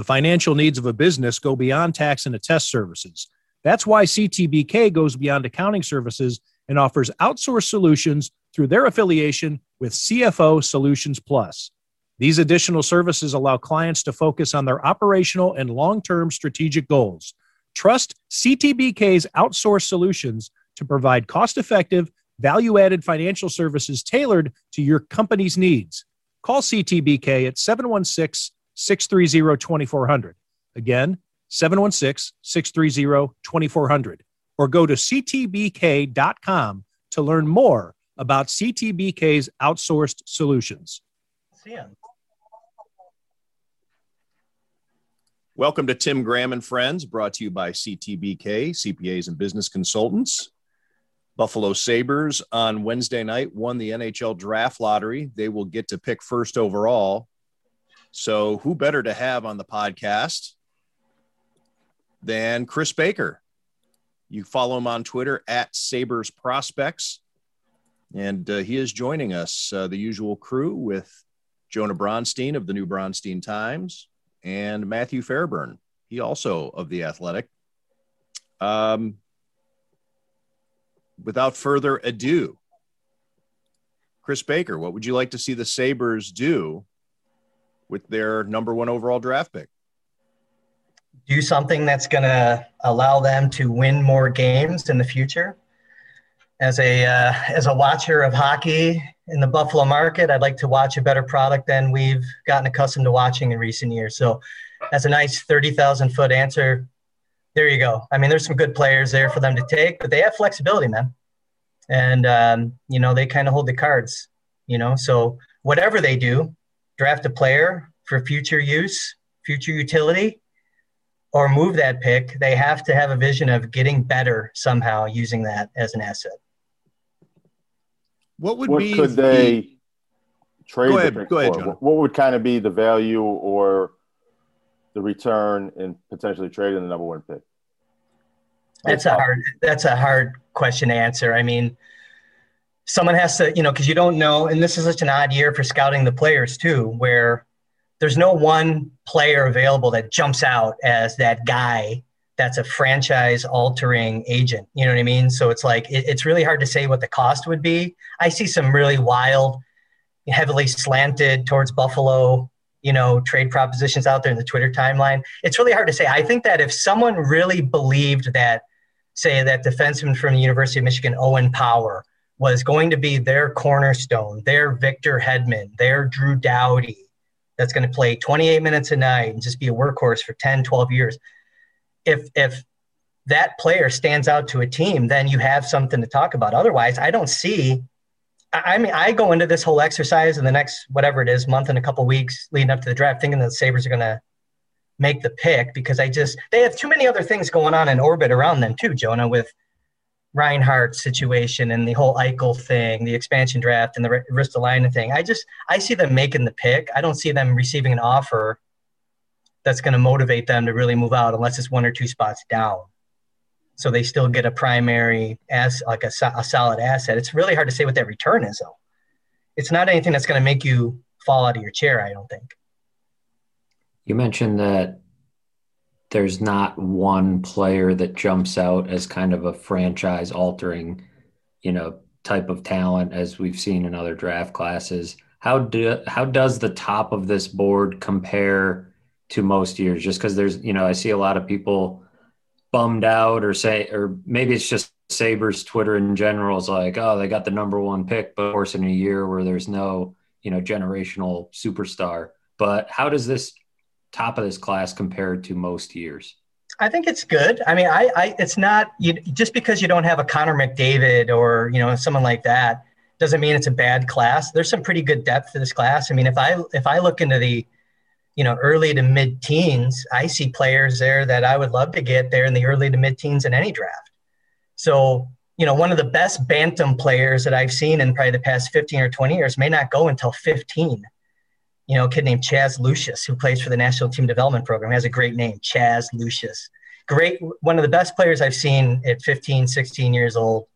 The financial needs of a business go beyond tax and attest services. That's why CTBK goes beyond accounting services and offers outsourced solutions through their affiliation with CFO Solutions Plus. These additional services allow clients to focus on their operational and long term strategic goals. Trust CTBK's outsourced solutions to provide cost effective, value added financial services tailored to your company's needs. Call CTBK at 716 630 2400. Again, 716 630 2400. Or go to ctbk.com to learn more about CTBK's outsourced solutions. Welcome to Tim Graham and Friends, brought to you by CTBK, CPAs and Business Consultants. Buffalo Sabres on Wednesday night won the NHL draft lottery. They will get to pick first overall. So, who better to have on the podcast than Chris Baker? You follow him on Twitter at Sabres Prospects. And uh, he is joining us, uh, the usual crew with Jonah Bronstein of the New Bronstein Times and Matthew Fairburn, he also of the Athletic. Um, without further ado, Chris Baker, what would you like to see the Sabres do with their number one overall draft pick? Do something that's going to allow them to win more games in the future. As a uh, as a watcher of hockey in the Buffalo market, I'd like to watch a better product than we've gotten accustomed to watching in recent years. So, that's a nice thirty thousand foot answer there you go. I mean, there's some good players there for them to take, but they have flexibility, man. And um, you know, they kind of hold the cards. You know, so whatever they do, draft a player for future use, future utility, or move that pick. They have to have a vision of getting better somehow using that as an asset. What would what be could they the... trade go ahead, the pick go ahead, for? John. What would kind of be the value or the return in potentially trading the number one pick? That's a hard. That's a hard question to answer. I mean, someone has to, you know, because you don't know, and this is such an odd year for scouting the players too, where there's no one player available that jumps out as that guy that's a franchise altering agent. You know what I mean? So it's like it, it's really hard to say what the cost would be. I see some really wild, heavily slanted towards Buffalo you know trade propositions out there in the twitter timeline it's really hard to say i think that if someone really believed that say that defenseman from the university of michigan owen power was going to be their cornerstone their victor hedman their drew doughty that's going to play 28 minutes a night and just be a workhorse for 10 12 years. If if that player stands out to a team then you have something to talk about. Otherwise i don't see I mean, I go into this whole exercise in the next whatever it is, month and a couple weeks leading up to the draft, thinking that the Sabres are going to make the pick because I just they have too many other things going on in orbit around them too, Jonah, with Reinhart's situation and the whole Eichel thing, the expansion draft, and the Ristolainen thing. I just I see them making the pick. I don't see them receiving an offer that's going to motivate them to really move out unless it's one or two spots down so they still get a primary as like a, a solid asset. It's really hard to say what that return is though. It's not anything that's going to make you fall out of your chair. I don't think. You mentioned that there's not one player that jumps out as kind of a franchise altering, you know, type of talent as we've seen in other draft classes. How do how does the top of this board compare to most years? Just because there's, you know, I see a lot of people bummed out or say or maybe it's just Sabres Twitter in general is like, oh, they got the number one pick, but of course in a year where there's no, you know, generational superstar. But how does this top of this class compared to most years? I think it's good. I mean, I, I it's not you just because you don't have a Connor McDavid or you know someone like that doesn't mean it's a bad class. There's some pretty good depth to this class. I mean, if I if I look into the you know, early to mid teens, I see players there that I would love to get there in the early to mid teens in any draft. So, you know, one of the best bantam players that I've seen in probably the past 15 or 20 years may not go until 15. You know, a kid named Chaz Lucius, who plays for the National Team Development Program, he has a great name, Chaz Lucius. Great, one of the best players I've seen at 15, 16 years old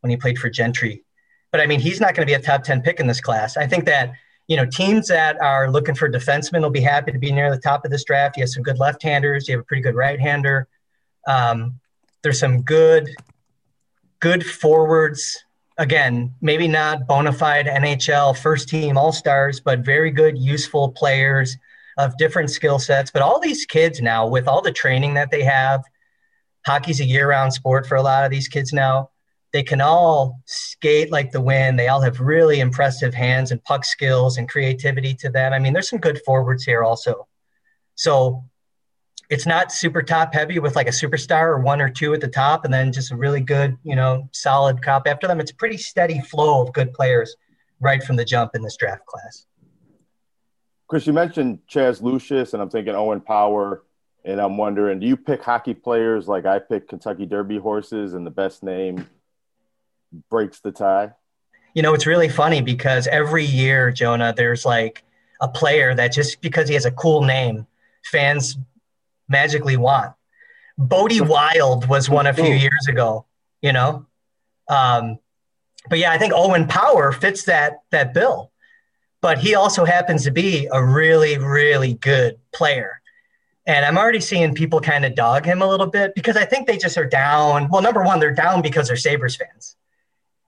when he played for Gentry. But I mean, he's not going to be a top 10 pick in this class. I think that you know, teams that are looking for defensemen will be happy to be near the top of this draft. You have some good left-handers. You have a pretty good right-hander. Um, there's some good, good forwards. Again, maybe not bona fide NHL first team All Stars, but very good, useful players of different skill sets. But all these kids now, with all the training that they have, hockey's a year-round sport for a lot of these kids now they can all skate like the wind. They all have really impressive hands and puck skills and creativity to them. I mean, there's some good forwards here also. So it's not super top heavy with like a superstar or one or two at the top and then just a really good, you know, solid cop after them. It's a pretty steady flow of good players right from the jump in this draft class. Chris, you mentioned Chaz Lucius, and I'm thinking Owen Power, and I'm wondering, do you pick hockey players like I pick Kentucky Derby horses and the best name breaks the tie? You know, it's really funny because every year, Jonah, there's like a player that just because he has a cool name, fans magically want. Bode Wilde was one a few years ago, you know. Um, but yeah, I think Owen Power fits that that bill. But he also happens to be a really, really good player. And I'm already seeing people kind of dog him a little bit because I think they just are down. Well, number one, they're down because they're Sabres fans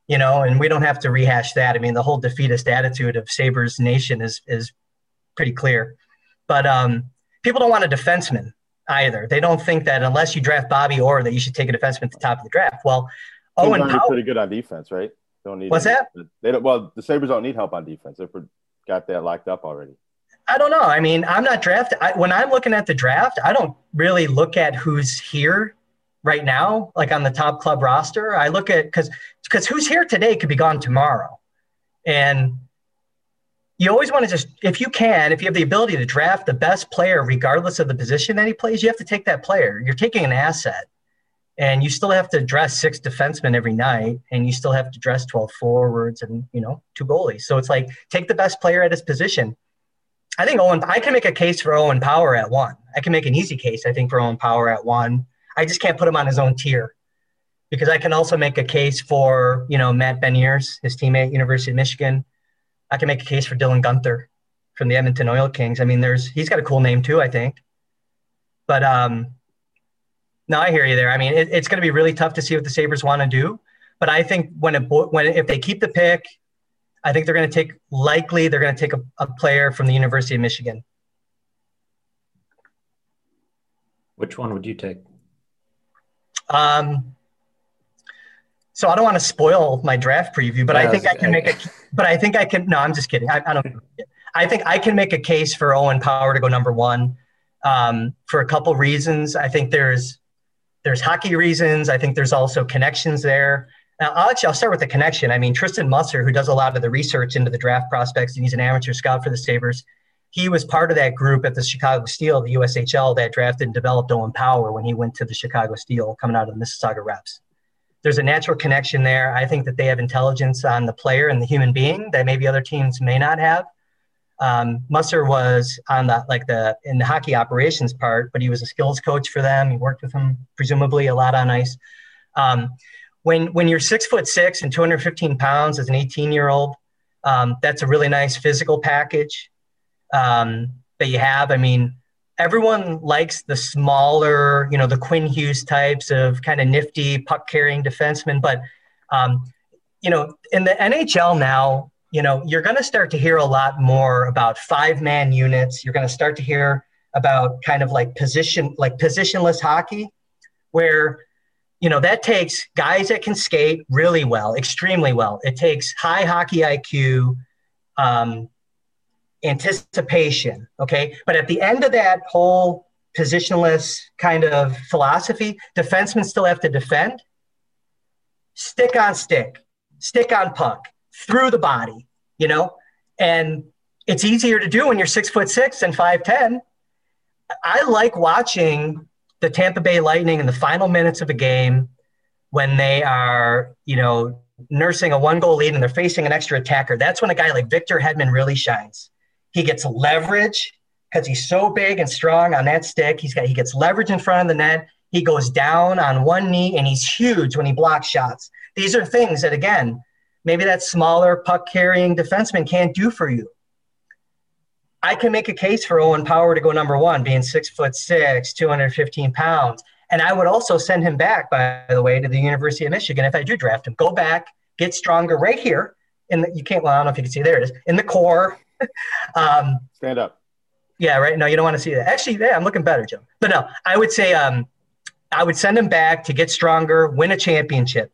you know, and we don't have to rehash that. I mean, the whole defeatist attitude of Sabres Nation is is pretty clear. But um, people don't want a defenseman either. They don't think that unless you draft Bobby Orr, that you should take a defenseman at the top of the draft. Well, Owen Powell, pretty good on defense, right? Don't need what's any, that? They don't. Well, the Sabres don't need help on defense. They've got that locked up already. I don't know. I mean, I'm not drafted. when I'm looking at the draft, I don't really look at who's here right now, like on the top club roster. I look at because because who's here today could be gone tomorrow, and you always want to just if you can, if you have the ability to draft the best player regardless of the position that he plays, you have to take that player. You're taking an asset. And you still have to dress six defensemen every night, and you still have to dress 12 forwards and, you know, two goalies. So it's like take the best player at his position. I think Owen, I can make a case for Owen Power at one. I can make an easy case, I think, for Owen Power at one. I just can't put him on his own tier because I can also make a case for you know Matt Beniers, his teammate, University of Michigan. I can make a case for Dylan Guenther from the Edmonton Oil Kings. I mean, there's he's got a cool name too, I think. But um, no, I hear you there. I mean, it, it's going to be really tough to see what the Sabres want to do. But I think when it when if they keep the pick, I think they're going to take likely they're going to take a, a player from the University of Michigan. Which one would you take? Um, so I don't want to spoil my draft preview, but I think I can make a. But I think I can. No, I'm just kidding. I, I, don't. I think I can make a case for Owen Power to go number one um, for a couple reasons. I think there's there's hockey reasons. I think there's also connections there. Now, I'll actually I'll start with the connection. I mean, Tristan Musser, who does a lot of the research into the draft prospects, and he's an amateur scout for the Sabres he was part of that group at the Chicago Steel, the USHL, that drafted and developed Owen Power when he went to the Chicago Steel coming out of the Mississauga Reps. There's a natural connection there. I think that they have intelligence on the player and the human being that maybe other teams may not have. Um, Musser was on the like the in the hockey operations part, but he was a skills coach for them. He worked with them presumably a lot on ice. Um, when when you're six foot six and 215 pounds as an 18 year old, um, that's a really nice physical package um, that you have. I mean, everyone likes the smaller, you know, the Quinn Hughes types of kind of nifty puck carrying defensemen. But, um, you know, in the NHL now, you know, you're going to start to hear a lot more about five man units. You're going to start to hear about kind of like position, like positionless hockey, where, you know, that takes guys that can skate really well, extremely well. It takes high hockey IQ, um, anticipation. Okay. But at the end of that whole positionless kind of philosophy, defensemen still have to defend. Stick on stick, stick on puck, through the body, you know? And it's easier to do when you're six foot six and 5'10. I like watching the Tampa Bay Lightning in the final minutes of a game when they are, you know, nursing a one goal lead and they're facing an extra attacker. That's when a guy like Victor Hedman really shines. He gets leverage because he's so big and strong on that stick. He's got he gets leverage in front of the net. He goes down on one knee and he's huge when he blocks shots. These are things that again, maybe that smaller puck carrying defenseman can't do for you. I can make a case for Owen Power to go number one, being six foot six, 215 pounds. And I would also send him back, by the way, to the University of Michigan if I do draft him. Go back, get stronger right here. And you can't, well, I don't know if you can see, there it is, in the core. um, Stand up. Yeah, right. No, you don't want to see that. Actually, yeah, I'm looking better, Joe. But no, I would say um, I would send him back to get stronger, win a championship.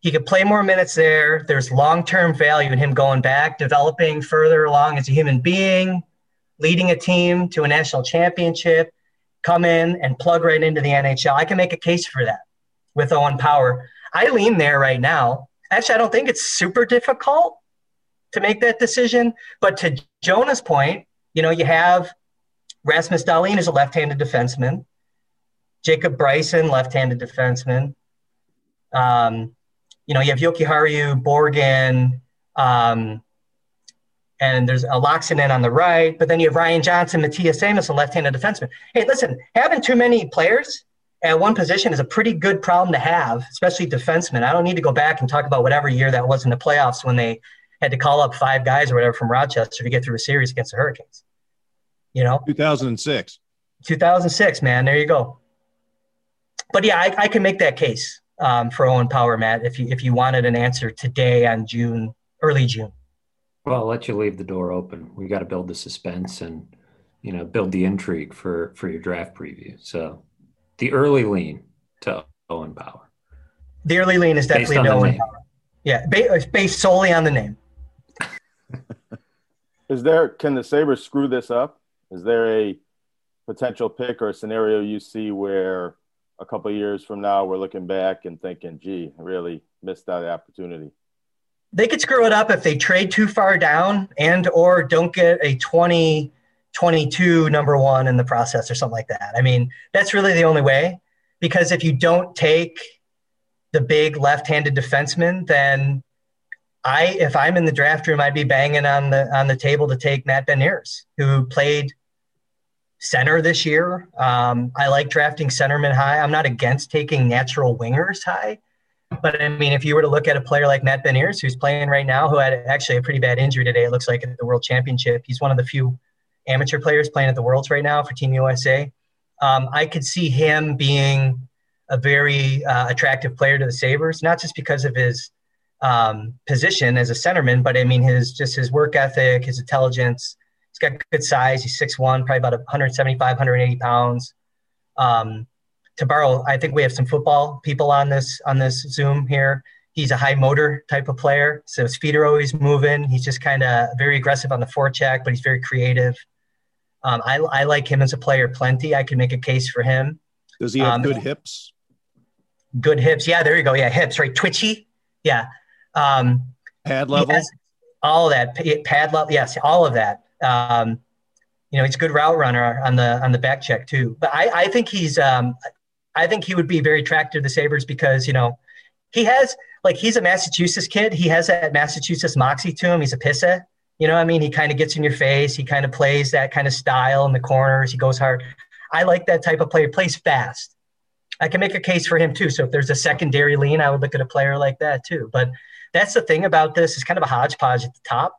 He could play more minutes there. There's long term value in him going back, developing further along as a human being, leading a team to a national championship come in and plug right into the NHL. I can make a case for that with Owen Power. I lean there right now. Actually, I don't think it's super difficult to make that decision. But to Jonah's point, you know, you have Rasmus Dahlin is a left-handed defenseman. Jacob Bryson, left-handed defenseman. Um, you know, you have Jokiharju, Borgen, um, and there's a Loxinen on the right, but then you have Ryan Johnson, Mattias Amos, a left-handed defenseman. Hey, listen, having too many players at one position is a pretty good problem to have, especially defensemen. I don't need to go back and talk about whatever year that was in the playoffs when they had to call up five guys or whatever from Rochester to get through a series against the Hurricanes. You know, 2006. 2006, man. There you go. But yeah, I, I can make that case um, for Owen Power, Matt, if you if you wanted an answer today on June, early June. Well, I'll let you leave the door open. We got to build the suspense and you know build the intrigue for for your draft preview. So the early lean to Owen Power. The early lean is definitely Owen Power. Yeah, it's based solely on the name. Is there? Can the Sabres screw this up? Is there a potential pick or a scenario you see where a couple years from now we're looking back and thinking, "Gee, I really missed that opportunity." they could screw it up if they trade too far down and or don't get a 2022 number one in the process or something like that. I mean, that's really the only way because if you don't take the big left-handed defenseman, then I, if I'm in the draft room, I'd be banging on the on the table to take Matt Beniers, who played center this year. Um, I like drafting centermen high. I'm not against taking natural wingers high, but I mean, if you were to look at a player like Matt Beniers, who's playing right now, who had actually a pretty bad injury today, it looks like at the World Championship, he's one of the few amateur players playing at the Worlds right now for Team USA. Um, I could see him being a very uh, attractive player to the Sabres, not just because of his um, position as a centerman, but I mean his just his work ethic, his intelligence. He's got good size. He's 6'1", probably about 175, 180 pounds. Um, to borrow, I think we have some football people on this on this Zoom here. He's a high motor type of player, so his feet are always moving. He's just kind of very aggressive on the forecheck, but he's very creative. Um, I, I like him as a player plenty. I can make a case for him. Does he have um, good hips? Good hips. Yeah, there you go. Yeah, hips, right? Twitchy. Yeah. Um, pad level. All of that. Pad level. Yes, all of that. Um, you know, he's a good route runner on the on the back check too. But I, I think he's um, I think he would be very attractive to the Sabres because, you know, he has like he's a Massachusetts kid. He has that Massachusetts moxie to him. He's a pissa. You know, I mean, he kind of gets in your face. He kind of plays that kind of style in the corners. He goes hard. I like that type of player. Plays fast. I can make a case for him too. So if there's a secondary lean, I would look at a player like that too. But that's the thing about this is kind of a hodgepodge at the top,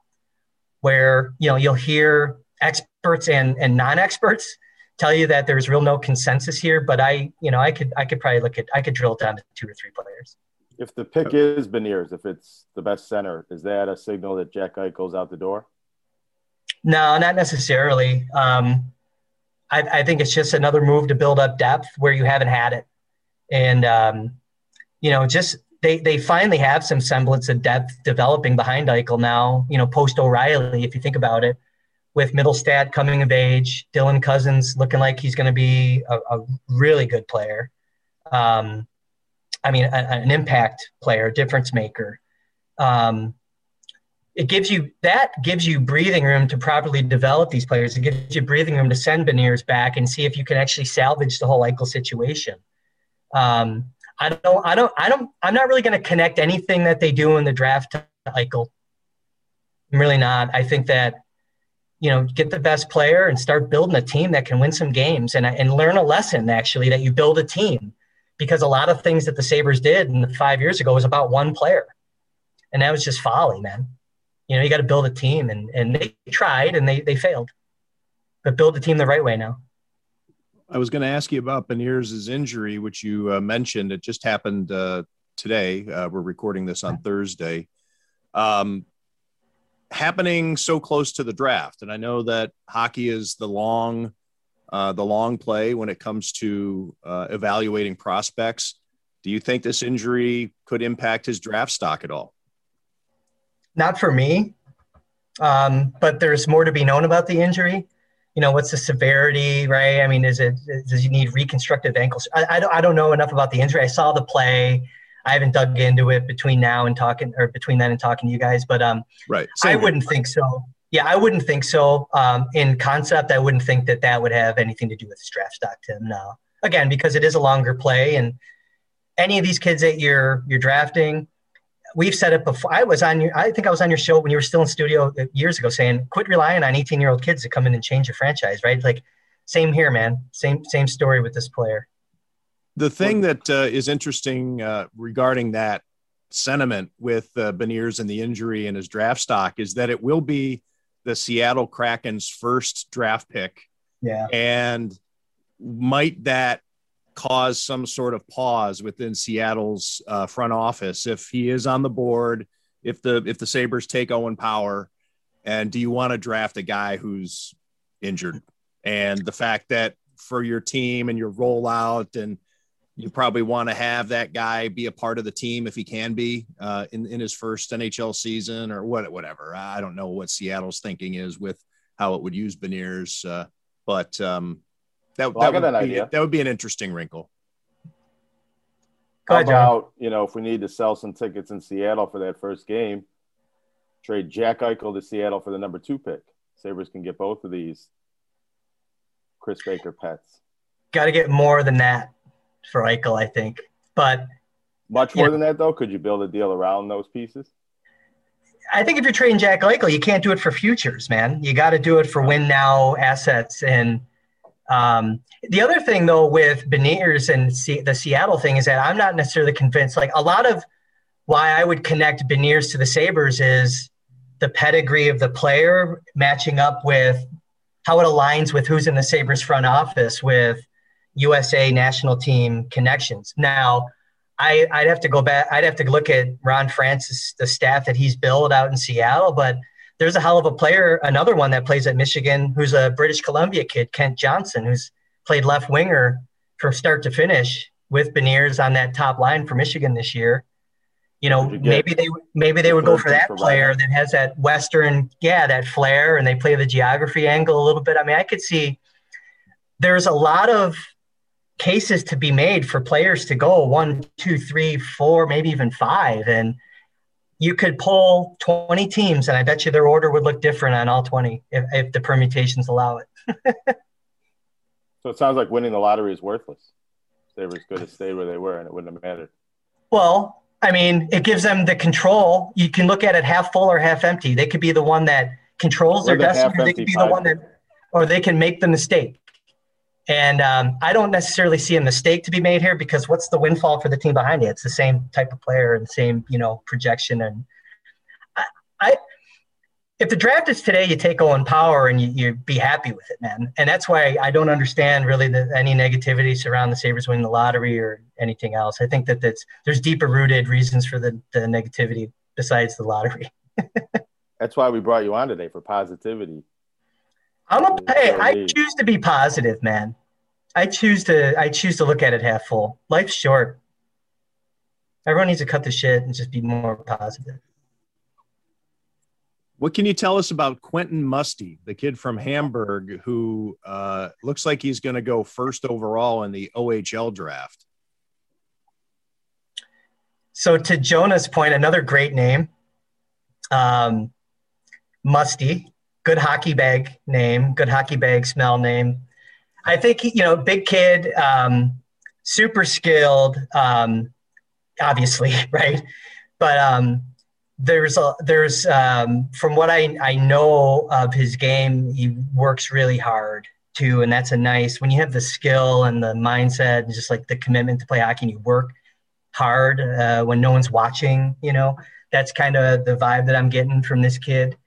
where you know you'll hear experts and and non-experts tell you that there's real no consensus here, but I, you know, I could I could probably look at I could drill down to two or three players. If the pick is Beniers, if it's the best center, is that a signal that Jack Eichel's out the door? No, not necessarily. Um, I, I, think it's just another move to build up depth where you haven't had it, and um, you know, just they they finally have some semblance of depth developing behind Eichel now. You know, post O'Reilly, if you think about it with Mittelstadt coming of age, Dylan Cozens looking like he's going to be a, a, really good player. Um, I mean, a, an impact player, difference maker. Um, it gives you that gives you breathing room to properly develop these players. It gives you breathing room to send Beniers back and see if you can actually salvage the whole Eichel situation. Um, I don't, I don't, I don't, I'm not really going to connect anything that they do in the draft to Eichel. I'm really not. I think that you know, get the best player and start building a team that can win some games and, and learn a lesson actually that you build a team because a lot of things that the Sabres did in the five years ago was about one player. And that was just folly, man. You know, you got to build a team, and and they tried and they they failed, but build the team the right way now. I was going to ask you about Beniers' injury, which you uh, mentioned. It just happened uh, today. Uh, we're recording this on Thursday. Um, happening so close to the draft, and I know that hockey is the long, uh, the long play when it comes to uh, evaluating prospects. Do you think this injury could impact his draft stock at all? Not for me, um, but there's more to be known about the injury. You know, what's the severity, right? I mean, is it does he need reconstructive ankles? I, I, don't, I don't know enough about the injury. I saw the play. I haven't dug into it between now and talking, or between then and talking to you guys. But um, right, Same I wouldn't think so. Yeah, I wouldn't think so. Um, in concept, I wouldn't think that that would have anything to do with his draft stock, Tim. No, again, because it is a longer play, and any of these kids that you're you're drafting, we've said it before. I was on your, I think I was on your show when you were still in studio years ago, saying quit relying on 18 year old kids to come in and change your franchise, right? Like, same here, man. Same same story with this player. The thing that uh, is interesting uh, regarding that sentiment with uh, Beniers and the injury and his draft stock is that it will be the Seattle Kraken's first draft pick. Yeah. And might that cause some sort of pause within Seattle's uh, front office if he is on the board, if the if the Sabres take Owen Power, and do you want to draft a guy who's injured? And the fact that for your team and your rollout and you probably want to have that guy be a part of the team if he can be uh, in in his first NHL season or what whatever. I don't know what Seattle's thinking is with how it would use Beniers, uh, but um, that, well, that, would be, idea. that would be an interesting wrinkle. How about you know if we need to sell some tickets in Seattle for that first game, trade Jack Eichel to Seattle for the number two pick. Sabres can get both of these Chris Baker pets. Got to get more than that for Eichel, I think. But much more than that, though. Could you build a deal around those pieces? I think if you're trading Jack Eichel, you can't do it for futures, man. You got to do it for win now assets and um, the other thing, though, with Beniers and C- the Seattle thing is that I'm not necessarily convinced. Like a lot of why I would connect Beniers to the Sabres is the pedigree of the player matching up with how it aligns with who's in the Sabres front office with USA national team connections. Now, I, would have to go back. I'd have to look at Ron Francis, the staff that he's built out in Seattle, but – there's a hell of a player, another one that plays at Michigan, who's a British Columbia kid, Kent Johnson, who's played left winger from start to finish with Beniers on that top line for Michigan this year. You know, maybe they maybe they would go for that player that has that Western, yeah, that flair, and they play the geography angle a little bit. I mean, I could see there's a lot of cases to be made for players to go one, two, three, four, maybe even five, and you could pull 20 teams and I bet you their order would look different on all 20 if, if the permutations allow it. so it sounds like winning the lottery is worthless. They were going to stay where they were and it wouldn't have mattered. Well, I mean, it gives them the control. You can look at it half full or half empty. They could be the one that controls their destiny, or they could be the one that, or they can make the mistake. And um, I don't necessarily see a mistake to be made here because what's the windfall for the team behind you? It's the same type of player and same, you know, projection. And I, I if the draft is today, you take Owen Power and you, you be happy with it, man. And that's why I don't understand really the, any negativity surrounding the Sabres winning the lottery or anything else. I think that that's, there's deeper rooted reasons for the, the negativity besides the lottery. that's why we brought you on today for positivity. I'm a hey, I choose to be positive, man. I choose to I choose to look at it half full. Life's short. Everyone needs to cut the shit and just be more positive. What can you tell us about Quentin Musty, the kid from Hamburg, who uh, looks like he's going to go first overall in the OHL draft? So, to Jonah's point, another great name, um, Musty good hockey bag name, good hockey bag smell name. I think you know, big kid, um, super skilled, um, obviously, right? But um, there's a there's um, from what I I know of his game, he works really hard too, and that's a nice when you have the skill and the mindset and just like the commitment to play hockey, and you work hard uh, when no one's watching. You know, that's kind of the vibe that I'm getting from this kid.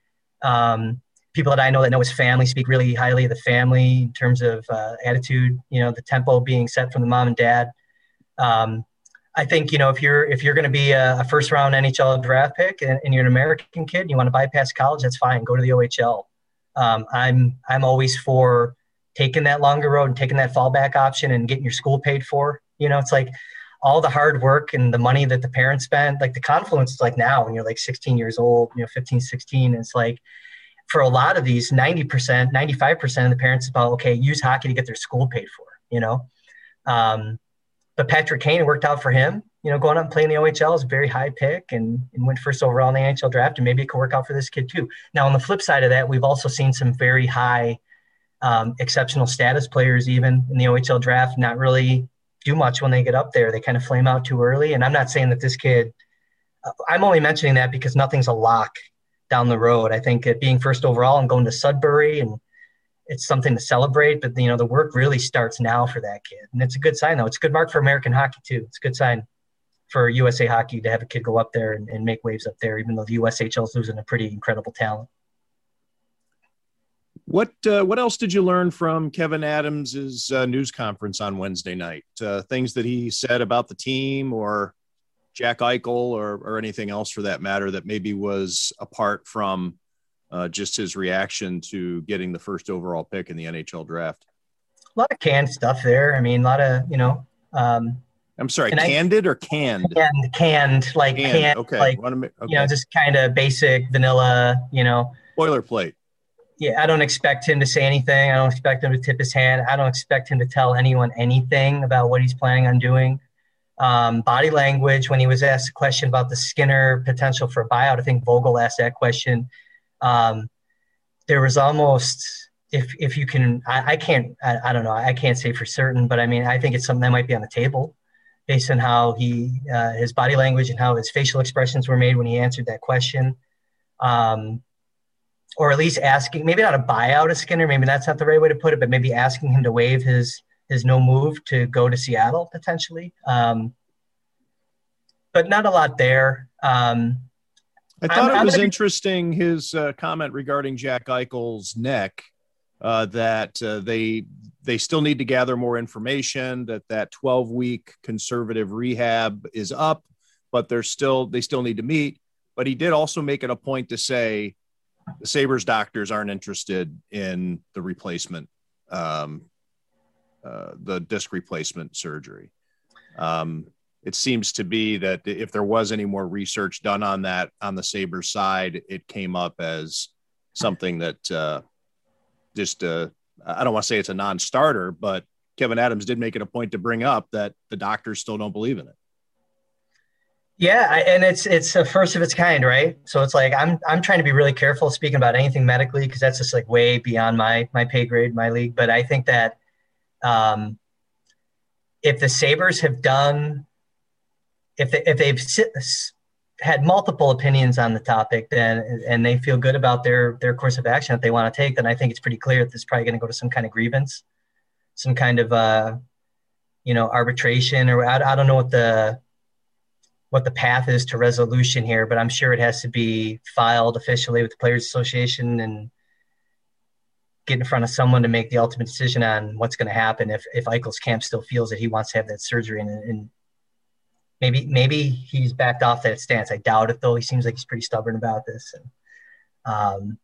Um, people that I know that know his family speak really highly of the family in terms of uh, attitude. You know, the tempo being set from the mom and dad. Um, I think you know if you're if you're going to be a, a, first round NHL draft pick and, and, you're an American kid, and you want to bypass college, that's fine. Go to the OHL. Um, I'm I'm always for taking that longer road and taking that fallback option and getting your school paid for. You know, it's like all the hard work and the money that the parents spent, like the confluence is like now when you're like 16 years old, you know, 15, 16, it's like for a lot of these 90%, 95% of the parents about, okay, use hockey to get their school paid for, you know? Um, but Patrick Kane worked out for him, you know, going out and playing the OHL is a very high pick and, and went first overall in the NHL draft. And maybe it could work out for this kid too. Now, on the flip side of that, we've also seen some very high um, exceptional status players, even in the OHL draft, not really do much when they get up there. They kind of flame out too early. And I'm not saying that this kid, uh, I'm only mentioning that because nothing's a lock down the road. I think it being first overall and going to Sudbury and it's something to celebrate. But you know, the work really starts now for that kid, and it's a good sign though. It's a good mark for American hockey too. It's a good sign for USA Hockey to have a kid go up there and, and make waves up there, even though the USHL is losing a pretty incredible talent. What uh, what else did you learn from Kevyn Adams's uh, news conference on Wednesday night? Uh, things that he said about the team, or Jack Eichel, or or anything else for that matter, that maybe was apart from uh, just his reaction to getting the first overall pick in the NHL draft. A lot of canned stuff there. I mean, a lot of you know. Um, I'm sorry, candid I, or canned? Canned, canned, like canned, canned okay. like make, okay. you know, just kind of basic vanilla, you know. Boilerplate yeah, I don't expect him to say anything. I don't expect him to tip his hand. I don't expect him to tell anyone anything about what he's planning on doing. Um, body language, when he was asked a question about the Skinner potential for a buyout, I think Vogl asked that question. Um, there was almost, if if you can, I, I can't, I, I, don't know, I can't say for certain, but I mean, I think it's something that might be on the table based on how he, uh, his body language and how his facial expressions were made when he answered that question. Um, or at least asking, maybe not a buyout of Skinner, maybe that's not the right way to put it, but maybe asking him to waive his his no move to go to Seattle potentially. Um, but not a lot there. Um, I thought I'm, it was interesting his uh, comment regarding Jack Eichel's neck. Uh, that uh, they they still need to gather more information. That that 12 week conservative rehab is up, but they're still they still need to meet. But he did also make it a point to say the Sabres doctors aren't interested in the replacement, um, uh, the disc replacement surgery. Um, it seems to be that if there was any more research done on that on the Sabres side, it came up as something that uh, just, uh, I don't want to say it's a non starter, but Kevyn Adams did make it a point to bring up that the doctors still don't believe in it. Yeah, and it's it's a first of its kind, right? So it's like I'm I'm trying to be really careful speaking about anything medically because that's just like way beyond my my pay grade, my league. But I think that um, if the Sabres have done, if they, if they've had multiple opinions on the topic, then and they feel good about their their course of action that they want to take, then I think it's pretty clear that this is probably going to go to some kind of grievance, some kind of uh, you know arbitration, or I, I don't know what the what the path is to resolution here, but I'm sure it has to be filed officially with the Players Association and get in front of someone to make the ultimate decision on what's going to happen if if Eichel's camp still feels that he wants to have that surgery and, and maybe maybe he's backed off that stance. I doubt it though. He seems like he's pretty stubborn about this, and um,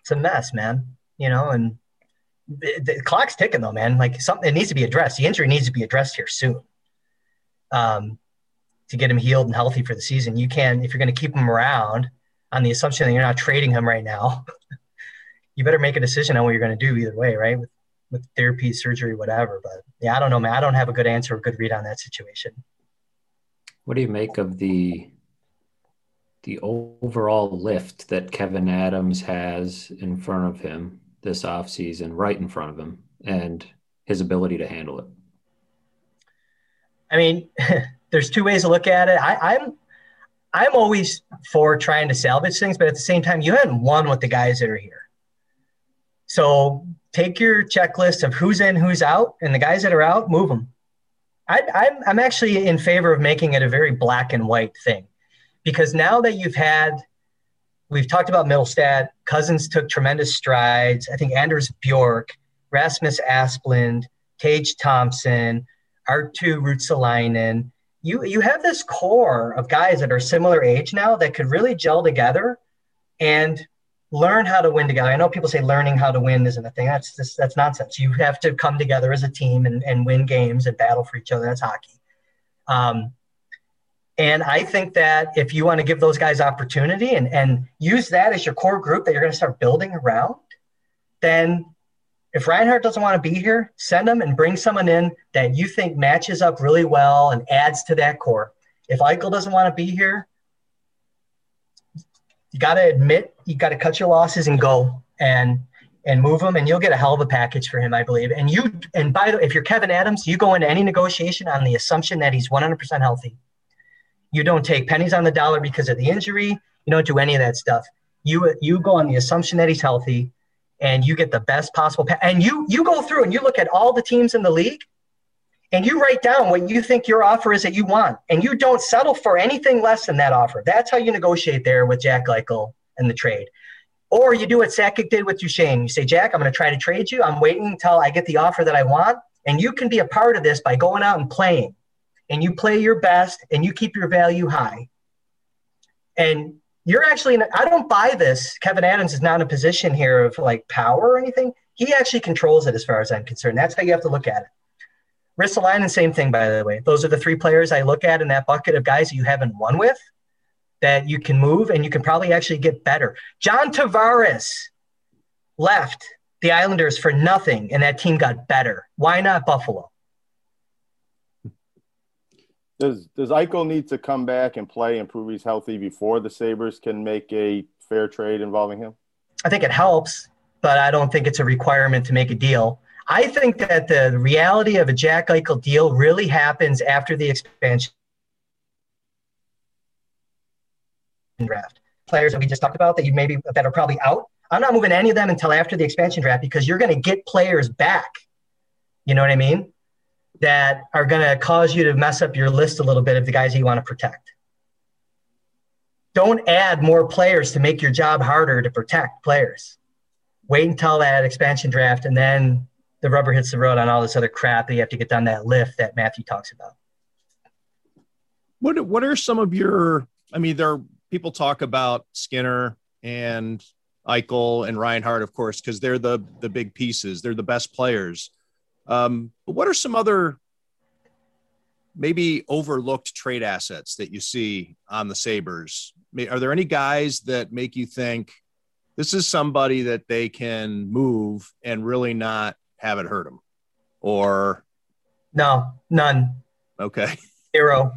it's a mess, man. You know, and the, the clock's ticking though, man. Like something it needs to be addressed. The injury needs to be addressed here soon. Um, to get him healed and healthy for the season. You can, if you're going to keep him around on the assumption that you're not trading him right now, you better make a decision on what you're going to do either way, right? With, with therapy, surgery, whatever. But yeah, I don't know, man. I don't have a good answer or good read on that situation. What do you make of the the overall lift that Kevyn Adams has in front of him this offseason, right in front of him, and his ability to handle it? I mean, there's two ways to look at it. I, I'm I'm always for trying to salvage things, but at the same time, you haven't won with the guys that are here. So take your checklist of who's in, who's out, and the guys that are out, move them. I, I'm, I'm actually in favor of making it a very black and white thing because now that you've had, we've talked about Mittelstadt, Cozens took tremendous strides. I think Anders Bjork, Rasmus Asplund, Tage Thompson, Arttu Ruotsalainen. You, you have this core of guys that are similar age now that could really gel together and learn how to win together. I know people say learning how to win isn't a thing. That's just, that's nonsense. You have to come together as a team and, and win games and battle for each other. That's hockey. Um, and I think that if you want to give those guys opportunity and, and use that as your core group that you're going to start building around, then if Reinhart doesn't want to be here, send him and bring someone in that you think matches up really well and adds to that core. If Eichel doesn't want to be here, you got to admit you got to cut your losses and go and and move him, and you'll get a hell of a package for him, I believe. And you and by the way, if you're Kevyn Adams, you go into any negotiation on the assumption that he's 100% healthy. You don't take pennies on the dollar because of the injury. You don't do any of that stuff. You you go on the assumption that he's healthy, and you get the best possible. Pa- and you you go through and you look at all the teams in the league, and you write down what you think your offer is that you want, and you don't settle for anything less than that offer. That's how you negotiate there with Jack Eichel and the trade. Or you do what Sakic did with Duchene. You say, Jack, I'm going to try to trade you. I'm waiting until I get the offer that I want. And you can be a part of this by going out and playing. And you play your best and you keep your value high. And you're actually, in, I don't buy this. Kevyn Adams is not in a position here of like power or anything. He actually controls it as far as I'm concerned. That's how you have to look at it. Ristolainen, same thing, by the way. Those are the three players I look at in that bucket of guys that you haven't won with that you can move and you can probably actually get better. John Tavares left the Islanders for nothing and that team got better. Why not Buffalo? Does does Eichel need to come back and play and prove he's healthy before the Sabres can make a fair trade involving him? I think it helps, but I don't think it's a requirement to make a deal. I think that the reality of a Jack Eichel deal really happens after the expansion draft. Players that we just talked about that you maybe that are probably out. I'm not moving any of them until after the expansion draft because you're going to get players back. You know what I mean? That are going to cause you to mess up your list a little bit of the guys you want to protect. Don't add more players to make your job harder to protect players. Wait until that expansion draft and then the rubber hits the road on all this other crap that you have to get done that lift that Matthew talks about. What what are some of your I mean, there people talk about Skinner and Eichel and Reinhart, of course, because they're the the big pieces. They're the best players. Um, but what are some other maybe overlooked trade assets that you see on the Sabres? Are there any guys that make you think this is somebody that they can move and really not have it hurt them? Or no, none. Okay. Zero.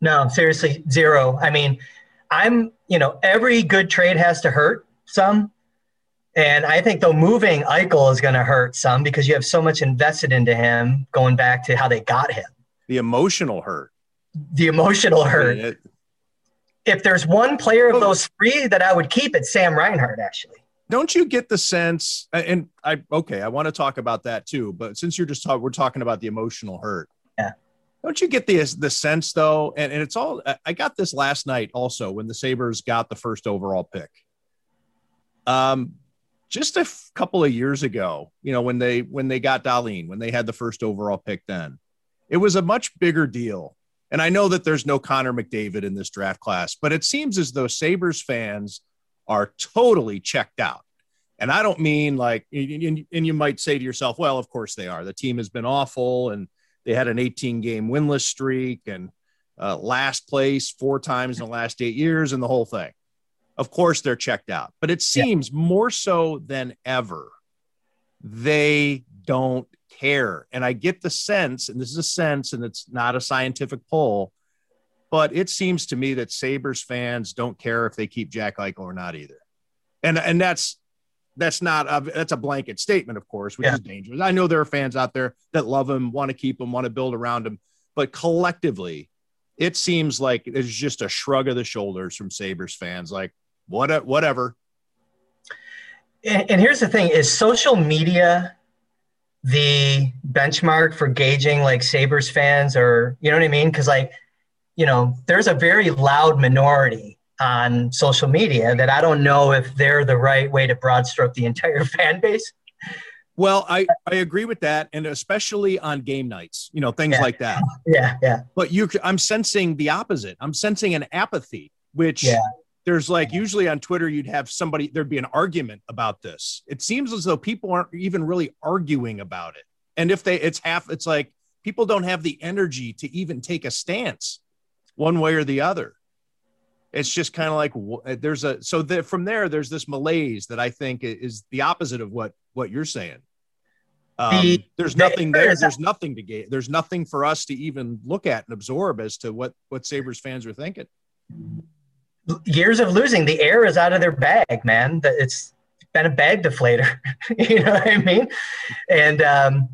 no, seriously, zero. I mean, I'm, you know, every good trade has to hurt some. And I think though moving Eichel is going to hurt some because you have so much invested into him going back to how they got him. The emotional hurt. The emotional hurt. if there's one player of oh. those three that I would keep, it's Sam Reinhart, actually. Don't you get the sense? And I, okay, I want to talk about that too. But since you're just talking, we're talking about the emotional hurt. Yeah. Don't you get the the sense though? And, and it's all I got this last night also when the Sabres got the first overall pick. Um, just a f- couple of years ago, you know, when they when they got Dahlin, when they had the first overall pick, then it was a much bigger deal. And I know that there's no Connor McDavid in this draft class, but it seems as though Sabres fans are totally checked out. And I don't mean like, and you might say to yourself, well, of course they are. The team has been awful and they had an 18 game winless streak and uh, last place four times in the last eight years and the whole thing. Of course, they're checked out, but it seems yeah. more so than ever they don't care. And I get the sense, and this is a sense, and it's not a scientific poll, but it seems to me that Sabres fans don't care if they keep Jack Eichel or not either. And, and that's that's not a, that's a blanket statement, of course, which yeah. is dangerous. I know there are fans out there that love him, want to keep him, want to build around him, but collectively, it seems like it's just a shrug of the shoulders from Sabres fans, like what whatever. And, and here's the thing: is social media the benchmark for gauging like Sabres fans, or you know what I mean? Because like you know, there's a very loud minority on social media that I don't know if they're the right way to broad stroke the entire fan base. Well, I, I agree with that, and especially on game nights, you know, things Yeah. like that. Yeah, yeah, But you, I'm sensing the opposite. I'm sensing an apathy, which Yeah. there's like usually on Twitter, you'd have somebody, there'd be an argument about this. It seems as though people aren't even really arguing about it. And if they, it's half, it's like people don't have the energy to even take a stance one way or the other. It's just kind of like there's a so that from there there's this malaise that I think is the opposite of what what you're saying. Um, there's nothing there. there's- nothing to get. There's nothing for us to even look at and absorb as to what what Sabres fans are thinking. years of losing, the air is out of their bag, man. That it's been a bag deflator. you know what I mean? And um,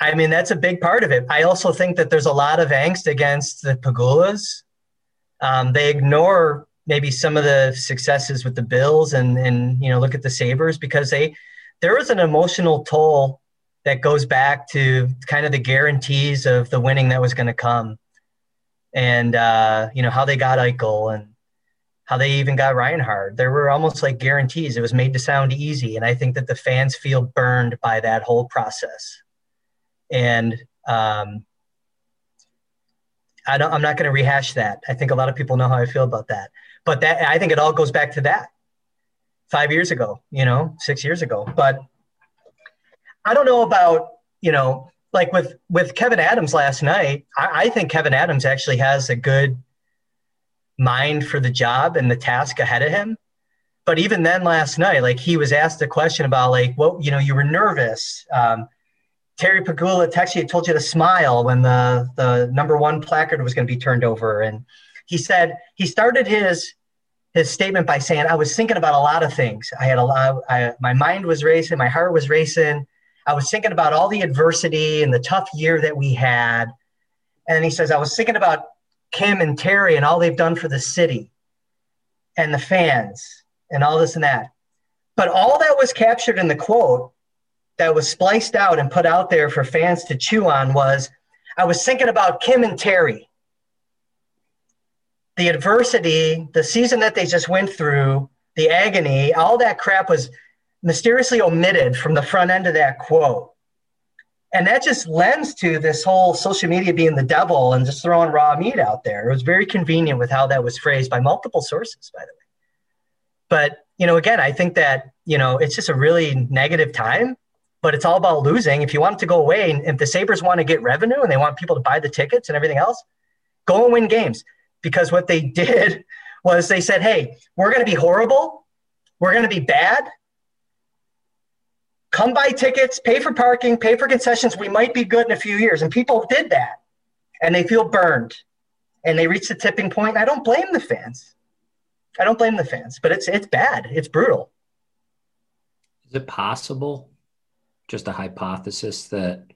I mean that's a big part of it. I also think that there's a lot of angst against the Pegulas. Um, they ignore maybe some of the successes with the Bills and and you know look at the Sabres because they there was an emotional toll that goes back to kind of the guarantees of the winning that was going to come, and uh, you know how they got Eichel and how they even got Reinhart. There were almost like guarantees. It was made to sound easy, and I think that the fans feel burned by that whole process. And um, I don't. I'm not going to rehash that. I think a lot of people know how I feel about that. But that I think it all goes back to that five years ago. You know, six years ago. But I don't know about you know like with with Kevyn Adams last night. I, I think Kevyn Adams actually has a good mind for the job and the task ahead of him. But even then, last night, like he was asked a question about like, what you know, you were nervous. Um, Terry Pegula texted you, told you to smile when the the number one placard was going to be turned over, and he said he started his his statement by saying, "I was thinking about a lot of things. I had a lot. I, my mind was racing, my heart was racing. I was thinking about all the adversity and the tough year that we had." And he says, "I was thinking about Kim and Terry and all they've done for the city and the fans and all this and that. But all that was captured in the quote that was spliced out and put out there for fans to chew on was I was thinking about Kim and Terry. The adversity, the season that they just went through, the agony, all that crap was mysteriously omitted from the front end of that quote. And that just lends to this whole social media being the devil and just throwing raw meat out there. It was very convenient with how that was phrased by multiple sources, by the way. But, you know, again, I think that, you know, it's just a really negative time, but it's all about losing. If you want to go away, and if the Sabres want to get revenue and they want people to buy the tickets and everything else, go and win games. Because what they did was they said, hey, we're going to be horrible. We're going to be bad come buy tickets, pay for parking, pay for concessions. We might be good in a few years. And people did that and they feel burned and they reach the tipping point. I don't blame the fans. I don't blame the fans, but it's it's bad. It's brutal. Is it possible, just a hypothesis, that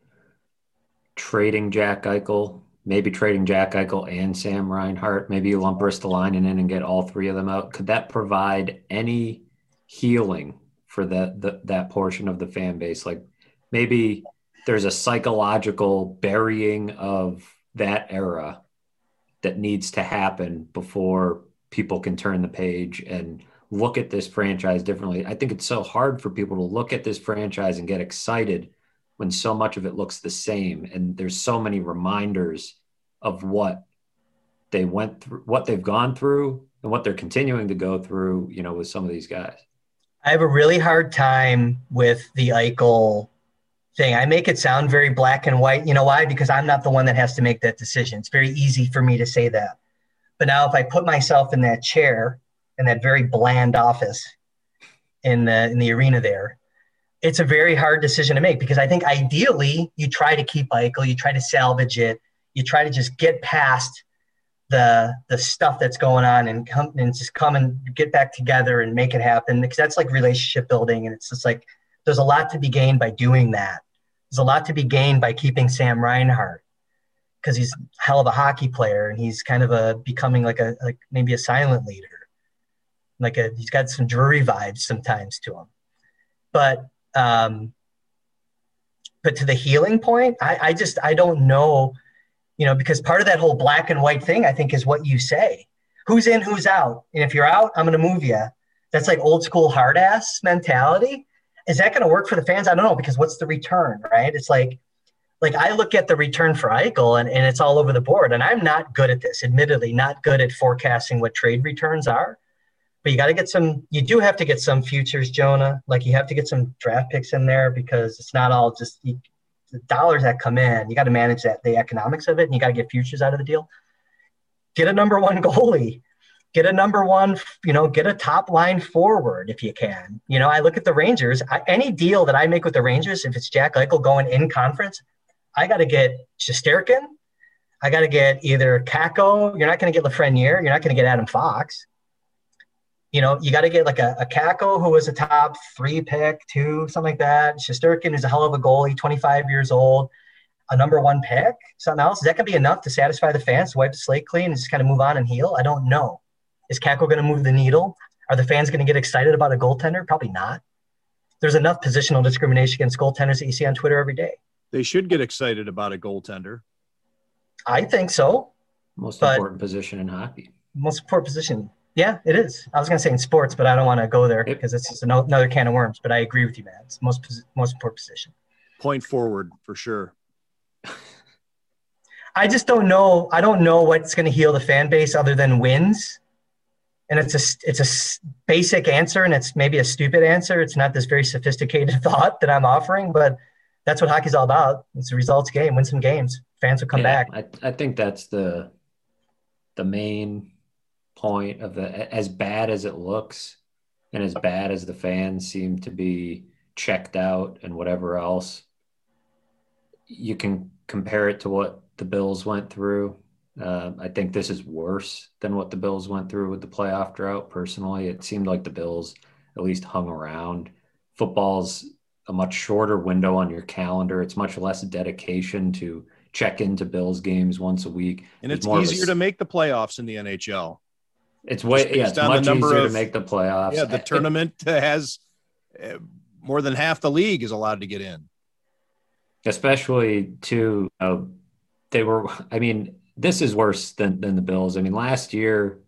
trading Jack Eichel, maybe trading Jack Eichel and Sam Reinhart, maybe you lump Ristolainen in and get all three of them out, could that provide any healing for that that portion of the fan base? Like maybe there's a psychological burying of that era that needs to happen before people can turn the page and look at this franchise differently. I think it's so hard for people to look at this franchise and get excited when so much of it looks the same and there's so many reminders of what they went through, what they've gone through and what they're continuing to go through, you know, with some of these guys. I have a really hard time with the Eichel thing. I make it sound very black and white. You know why? Because I'm not the one that has to make that decision. It's very easy for me to say that. But now if I put myself in that chair in that very bland office in the in the arena there, it's a very hard decision to make because I think ideally you try to keep Eichel, you try to salvage it, you try to just get past the the stuff that's going on and come and just come and get back together and make it happen because that's like relationship building and it's just like there's a lot to be gained by doing that. There's a lot to be gained by keeping Sam Reinhart because he's hell of a hockey player and he's kind of a becoming like a like maybe a silent leader. Like a he's got some Drury vibes sometimes to him. But um but to the healing point, I, I just I don't know You know, because part of that whole black and white thing, I think, is what you say. Who's in, who's out. And if you're out, I'm going to move you. That's like old school hard ass mentality. Is that going to work for the fans? I don't know because what's the return, right? It's like, like I look at the return for Eichel and, and it's all over the board. And I'm not good at this, admittedly, not good at forecasting what trade returns are. But you got to get some, you do have to get some futures, Jonah. Like you have to get some draft picks in there because it's not all just you, the dollars that come in. You got to manage that, the economics of it, and you got to get futures out of the deal. Get a number one goalie get a number one, you know, get a top line forward if you can. You know, I look at the Rangers. I, any deal that I make with the Rangers, if it's Jack Eichel going in conference, I got to get Shesterkin. I got to get either Kakko. You're not going to get Lafreniere. You're not going to get Adam Fox. You know, you got to get like a, a Kakko who was a top three pick, two, something like that. Shesterkin is a hell of a goalie, 25 years old, a number one pick, something else. Is that going to be enough to satisfy the fans, to wipe the slate clean, and just kind of move on and heal? I don't know. Is Kakko going to move the needle? Are the fans going to get excited about a goaltender? Probably not. There's enough positional discrimination against goaltenders that you see on Twitter every day. They should get excited about a goaltender. I think so. Most important position in hockey. Most important position. Yeah, it is. I was going to say in sports, but I don't want to go there because it's just another can of worms. But I agree with you, man. It's most most important position. Point forward for sure. I just don't know. I don't know what's going to heal the fan base other than wins and it's a it's a basic answer and it's maybe a stupid answer it's not this very sophisticated thought that i'm offering but that's what hockey's all about it's a results game win some games fans will come yeah, back I, I think that's the the main point of the as bad as it looks and as bad as the fans seem to be checked out and whatever else you can compare it to what the bills went through uh, I think this is worse than what the Bills went through with the playoff drought. Personally, it seemed like the Bills at least hung around. Football's a much shorter window on your calendar. It's much less dedication to check into Bills games once a week. And it's, it's easier a, to make the playoffs in the NHL. It's way yeah, it's much easier of, to make the playoffs. Yeah, the tournament has uh, more than half the league is allowed to get in. Especially to uh, they were. I mean, this is worse than than the Bills. I mean, last year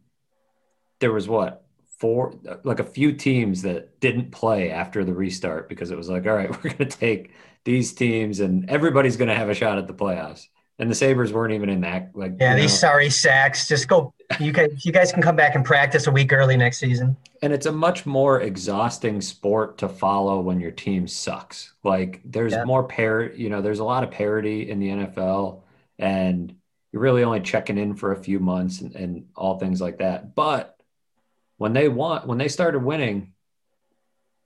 there was what four like a few teams that didn't play after the restart because it was like, all right, we're going to take these teams and everybody's going to have a shot at the playoffs. And the Sabres weren't even in that. Like, yeah, these know. sorry sacks. Just go. You guys, you guys can come back and practice a week early next season. And it's a much more exhausting sport to follow when your team sucks. Like, there's yeah. more par. You know, there's a lot of parity in the NFL, and you're really only checking in for a few months and, and all things like that. But when they want, when they started winning,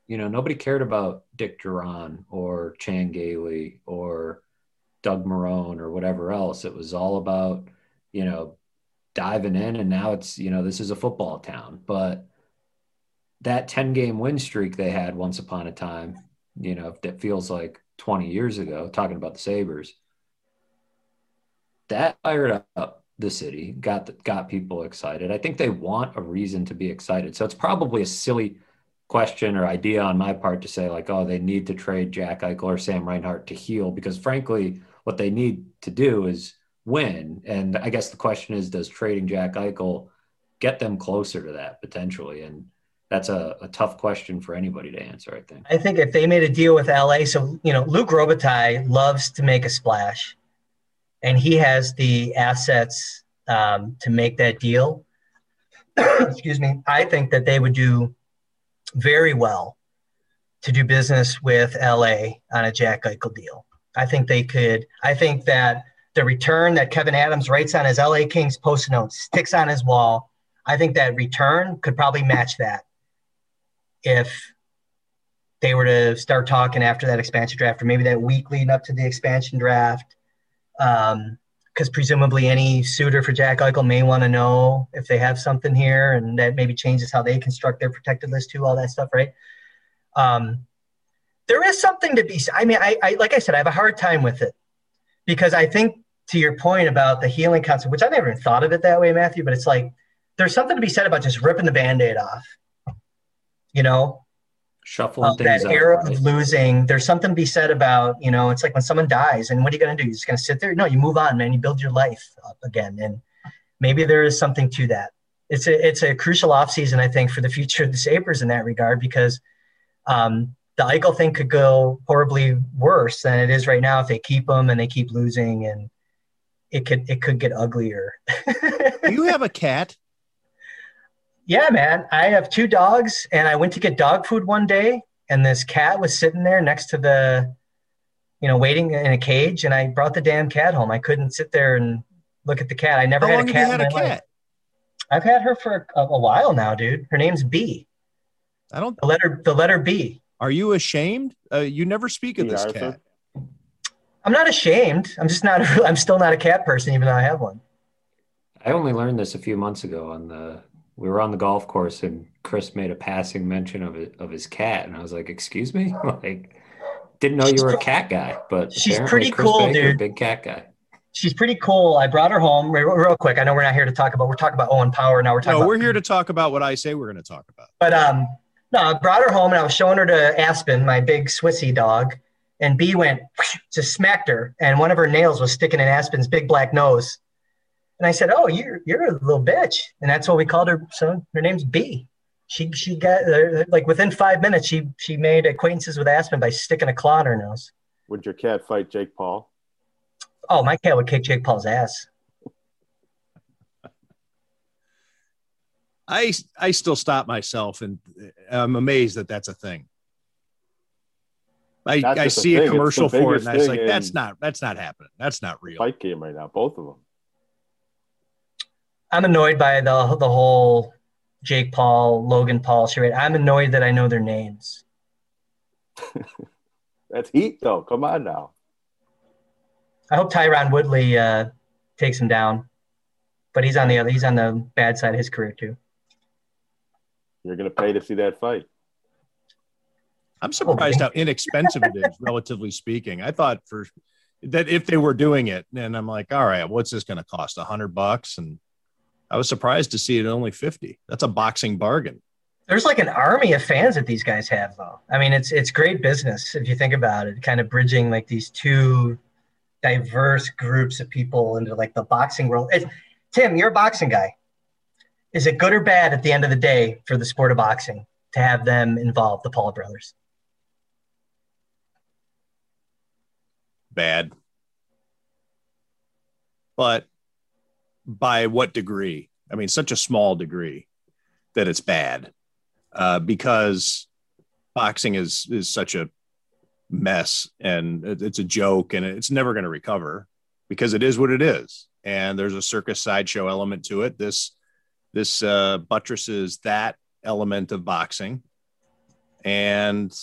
you know, nobody cared about Dick Jauron or Chan Gailey or Doug Marrone or whatever else. It was all about, you know, diving in. And now it's, you know, this is a football town. But that 10 game win streak they had once upon a time, you know, that feels like 20 years ago, talking about the Sabres that fired up the city, got the, got people excited. I think they want a reason to be excited. So it's probably a silly question or idea on my part to say like, oh, they need to trade Jack Eichel or Sam Reinhart to heal because frankly, what they need to do is win. And I guess the question is, does trading Jack Eichel get them closer to that potentially? And that's a, a tough question for anybody to answer. I think. I think if they made a deal with LA, so you know, Luc Robitaille loves to make a splash and he has the assets um, to make that deal. Excuse me. I think that they would do very well to do business with LA on a Jack Eichel deal. I think they could. I think that the return that Kevyn Adams writes on his LA Kings post note, sticks on his wall. I think that return could probably match that if they were to start talking after that expansion draft, or maybe that week leading up to the expansion draft because um, presumably any suitor for Jack Eichel may want to know if they have something here, and that maybe changes how they construct their protected list too. All that stuff, right? Um, there is something to be. Said. I mean, I, I like I said, I have a hard time with it because I think to your point about the healing concept, which I never even thought of it that way, Matthew, but it's like there's something to be said about just ripping the band-aid off. You know, Shuffling uh, that era right? of losing. There's something to be said about, you know, it's like when someone dies and what are you going to do? You're just going to sit there? No, you move on, man. You build your life up again. And maybe there is something to that. It's a, it's a crucial offseason, I think, for the future of the Sabres in that regard, because um, the Eichel thing could go horribly worse than it is right now if they keep them and they keep losing and it could, it could get uglier. Do you have a cat? Yeah, man. I have two dogs, and I went to get dog food one day, and this cat was sitting there next to the, you know, waiting in a cage, and I brought the damn cat home. I couldn't sit there and look at the cat. I never How had a cat. had a my life. I've had her for a, a while now, dude. Her name's B. I don't. The letter, the letter B. Are you ashamed? Uh, you never speak of B. this Arthur? cat. I'm not ashamed. I'm just not. A, I'm still not a cat person, even though I have one. I only learned this a few months ago on the we were on the golf course and Chris made a passing mention of it of his cat and I was like, "Excuse me?" like didn't know you were a cat guy, but She's pretty Chris cool, Baker, dude. big cat guy. She's pretty cool. I brought her home real, real quick. I know we're not here to talk about. We're talking about Owen Power now. We're talking. No, about we're here to talk about what I say we're going to talk about. But um, no, I brought her home and I was showing her to Aspen, my big Swissy dog, and B went just smacked her, and one of her nails was sticking in Aspen's big black nose. And I said, "Oh, you're you're a little bitch," and that's what we called her. So her name's B. She she got uh, like within five minutes, she she made acquaintances with Aspen by sticking a claw in her nose. Would your cat fight Jake Paul? Oh, my cat would kick Jake Paul's ass. I I still stop myself, and I'm amazed that that's a thing. I, I just a see thing. a commercial for it, and I was like, "That's not that's not happening. That's not real." Fight game right now, both of them. I'm annoyed by the the whole Jake Paul, Logan Paul charade. I'm annoyed that I know their names. That's heat, though. Come on now. I hope Tyron Woodley uh, takes him down, but he's on the other. He's on the bad side of his career too. You're gonna pay to see that fight. I'm surprised how inexpensive it is, relatively speaking. I thought for that if they were doing it, and I'm like, all right, what's this going to cost? A hundred bucks, and I was surprised to see it at only fifty. That's a boxing bargain. There's like an army of fans that these guys have, though. I mean, it's it's great business if you think about it. Kind of bridging like these two diverse groups of people into like the boxing world. It's, Tim, you're a boxing guy. Is it good or bad at the end of the day for the sport of boxing to have them involved, the Paul brothers? Bad, but by what degree? I mean, such a small degree that it's bad, uh, because boxing is is such a mess and it's a joke and it's never going to recover because it is what it is and there's a circus sideshow element to it this this uh, buttresses that element of boxing and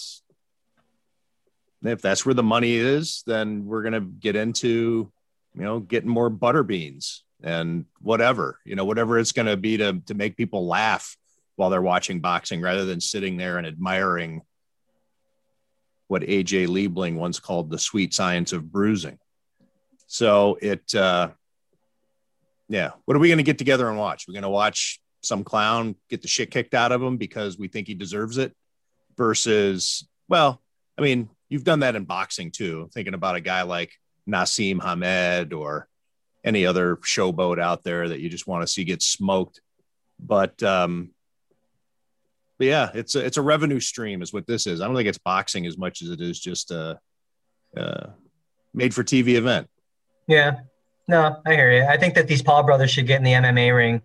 if that's where the money is then we're going to get into you know getting more butter beans and whatever you know whatever it's going to be to to make people laugh while they're watching boxing rather than sitting there and admiring what AJ Liebling once called the sweet science of bruising. So it, uh, yeah. What are we going to get together and watch? We're going to watch some clown get the shit kicked out of him because we think he deserves it versus, well, I mean, you've done that in boxing too. Thinking about a guy like Naseem Hamed or any other showboat out there that you just want to see get smoked. But, um, but yeah, it's a, it's a revenue stream is what this is. I don't think it's boxing as much as it is just a, uh made for TV event. Yeah. No, I hear you. I think that these Paul brothers should get in the MMA ring.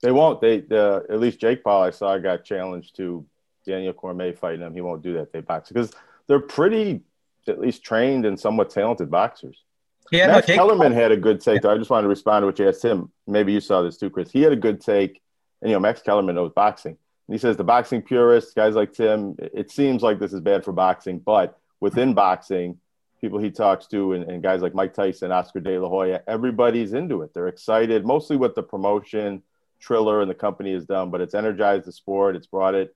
They won't. They uh, at least Jake Paul I saw got challenged to Daniel Cormier fighting him. He won't do that. They box because they're pretty at least trained and somewhat talented boxers. Yeah, Max Jake Kellerman Paul- had a good take. Though. I just wanted to respond to what you asked him. Maybe you saw this too, Chris. He had a good take, and you know Max Kellerman knows boxing. And he says the boxing purists, guys like Tim, it seems like this is bad for boxing, but within boxing, people he talks to, and, and guys like Mike Tyson, Oscar De La Hoya, everybody's into it. They're excited, mostly with the promotion, Triller, and the company has done. But it's energized the sport. It's brought it,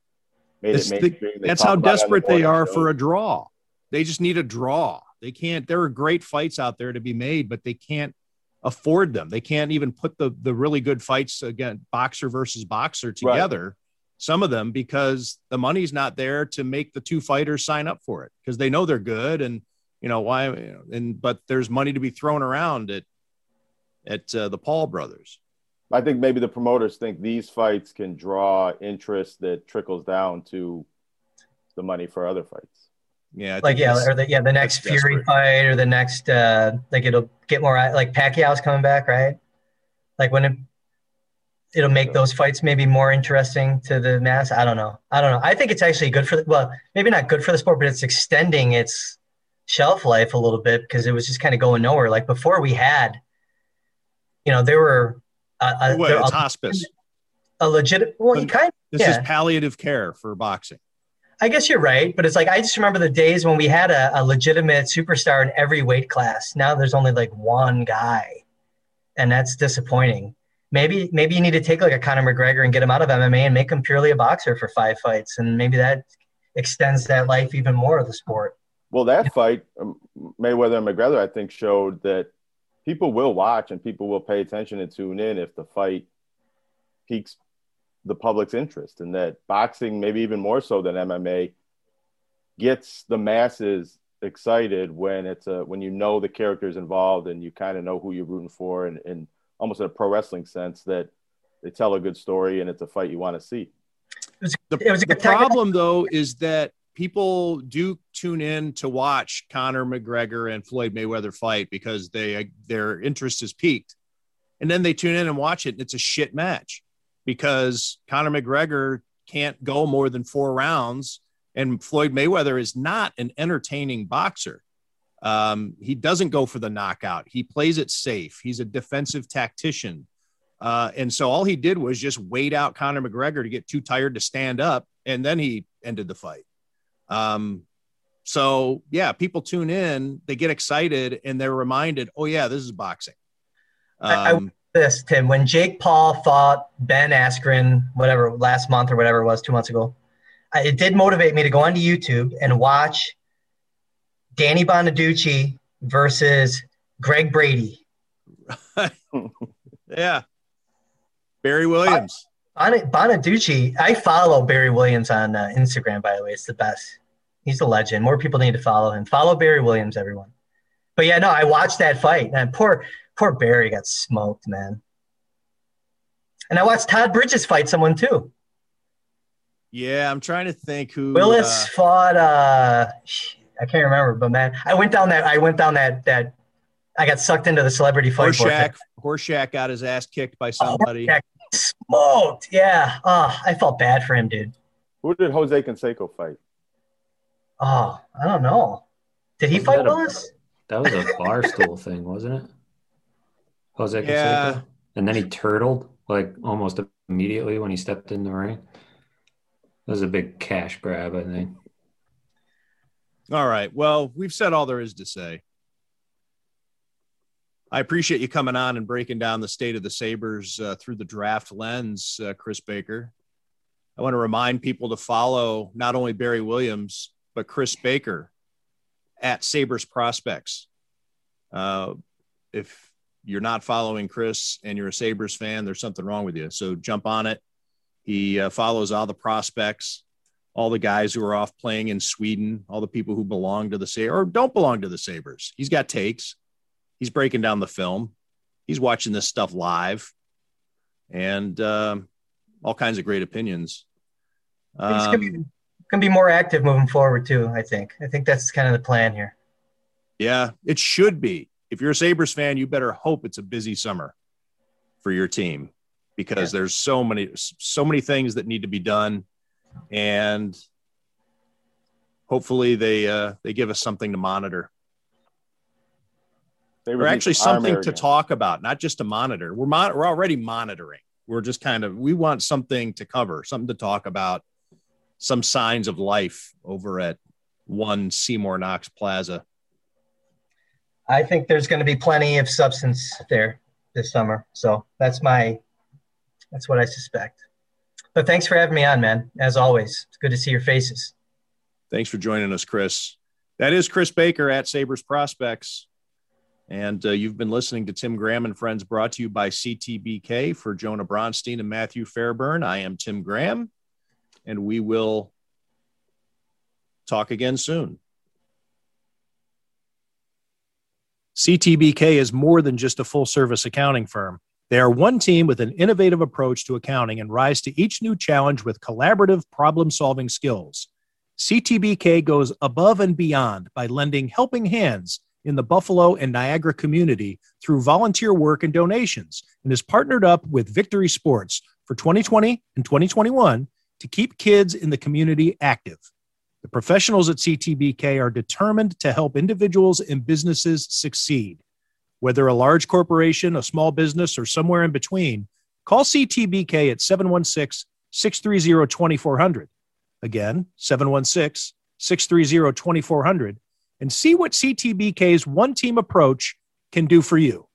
made It's it mainstream. They That's how on the desperate they are shows. for a draw. They just need a draw. They can't. There are great fights out there to be made, but they can't afford them. They can't even put the the really good fights again, boxer versus boxer together. some of them because the money's not there to make the two fighters sign up for it because they know they're good and you know why and but there's money to be thrown around at at uh, the Paul brothers. I think maybe the promoters think these fights can draw interest that trickles down to the money for other fights. Yeah, like yeah, or the yeah the next Fury desperate. fight or the next uh like it'll get more like Pacquiao's coming back, right? Like when it it'll make those fights maybe more interesting to the mass. I don't know. I don't know. I think it's actually good for the, well, maybe not good for the sport, but it's extending its shelf life a little bit because it was just kind of going nowhere. Like before we had, you know, there were uh, a, Wait, it's a, hospice. A legit. Well, you kind. Of, this yeah. is palliative care for boxing. I guess you're right, but it's like I just remember the days when we had a, a legitimate superstar in every weight class. Now there's only like one guy, and that's disappointing maybe maybe you need to take like a Conor McGregor and get him out of MMA and make him purely a boxer for five fights, and maybe that extends that life even more of the sport. Well, that fight, um, Mayweather and McGregor, I think showed that people will watch and people will pay attention and tune in if the fight piques the public's interest, and that boxing, maybe even more so than MMA, gets the masses excited when it's a when you know the characters involved and you kind of know who you're rooting for and, and almost in a pro wrestling sense that they tell a good story and it's a fight you want to see. It was, the, it was the problem though is that people do tune in to watch Conor McGregor and Floyd Mayweather fight because they their interest is peaked, and then they tune in and watch it. And it's a shit match because Conor McGregor can't go more than four rounds, and Floyd Mayweather is not an entertaining boxer. Um, he doesn't go for the knockout. He plays it safe. He's a defensive tactician. Uh, and so all he did was just wait out Conor McGregor to get too tired to stand up, and then he ended the fight. Um, so yeah, people tune in, they get excited, and they're reminded, oh yeah, this is boxing. Um, I, I, um, this Tim, when Jake Paul fought Ben Askren, whatever last month or whatever it was, two months ago, I, it did motivate me to go onto YouTube and watch Danny Bonaducci versus Greg Brady. yeah. Barry Williams. Bon- Bonaducci, I follow Barry Williams on uh, Instagram, by the way. It's the best. He's a legend. More people need to follow him. Follow Barry Williams, everyone. But yeah, no, I watched that fight, and poor, poor Barry got smoked, man. And I watched Todd Bridges fight someone too. Yeah, I'm trying to think who. Willis uh, fought. Uh, I can't remember, but man, I went down that. I went down that that. I got sucked into the celebrity fight. Horshack, Horshack got his ass kicked by somebody. Oh, smoked. Yeah. Oh, I felt bad for him, dude. Who did Jose Canseco fight? Oh, I don't know. Did he fight Willis? That was a barstool thing, wasn't it? Jose Canseco. Yeah. And then he turtled like almost immediately when he stepped in the ring. That was a big cash grab, I think. All right. Well, we've said all there is to say. I appreciate you coming on and breaking down the state of the Sabres uh, through the draft lens, uh, Chris Baker. I want to remind people to follow not only Barry Williams, but Chris Baker at Sabres Prospects. Uh, if you're not following Chris and you're a Sabres fan, there's something wrong with you. So jump on it. He uh, follows all the prospects all the guys who are off playing in Sweden, all the people who belong to the Sabres or don't belong to the Sabres. He's got takes. He's breaking down the film. He's watching this stuff live and uh, all kinds of great opinions. Um, going to be more active moving forward, too, I think. I think that's kind of the plan here. Yeah, it should be. If you're a Sabres fan, you better hope it's a busy summer for your team because yeah. there's so many so many things that need to be done and hopefully they uh, they give us something to monitor. They or actually something to talk about, not just to monitor. We're mon- we're already monitoring. We're just kind of we want something to cover, something to talk about, some signs of life over at one Seymour Knox Plaza. I think there's going to be plenty of substance there this summer. So that's my that's what I suspect. But thanks for having me on, man. As always, it's good to see your faces. Thanks for joining us, Chris. That is Chris Baker at Sabres Prospects. And uh, you've been listening to Tim Graham and Friends brought to you by CTBK for Jonah Bronstein and Matthew Fairburn. I am Tim Graham. And we will talk again soon. CTBK is more than just a full service accounting firm. They are one team with an innovative approach to accounting and rise to each new challenge with collaborative problem solving skills. CTBK goes above and beyond by lending helping hands in the Buffalo and Niagara community through volunteer work and donations and is partnered up with Victory Sports for 2020 and 2021 to keep kids in the community active. The professionals at CTBK are determined to help individuals and businesses succeed. Whether a large corporation, a small business, or somewhere in between, call CTBK at 716 630 2400. Again, 716 630 2400 and see what CTBK's one team approach can do for you.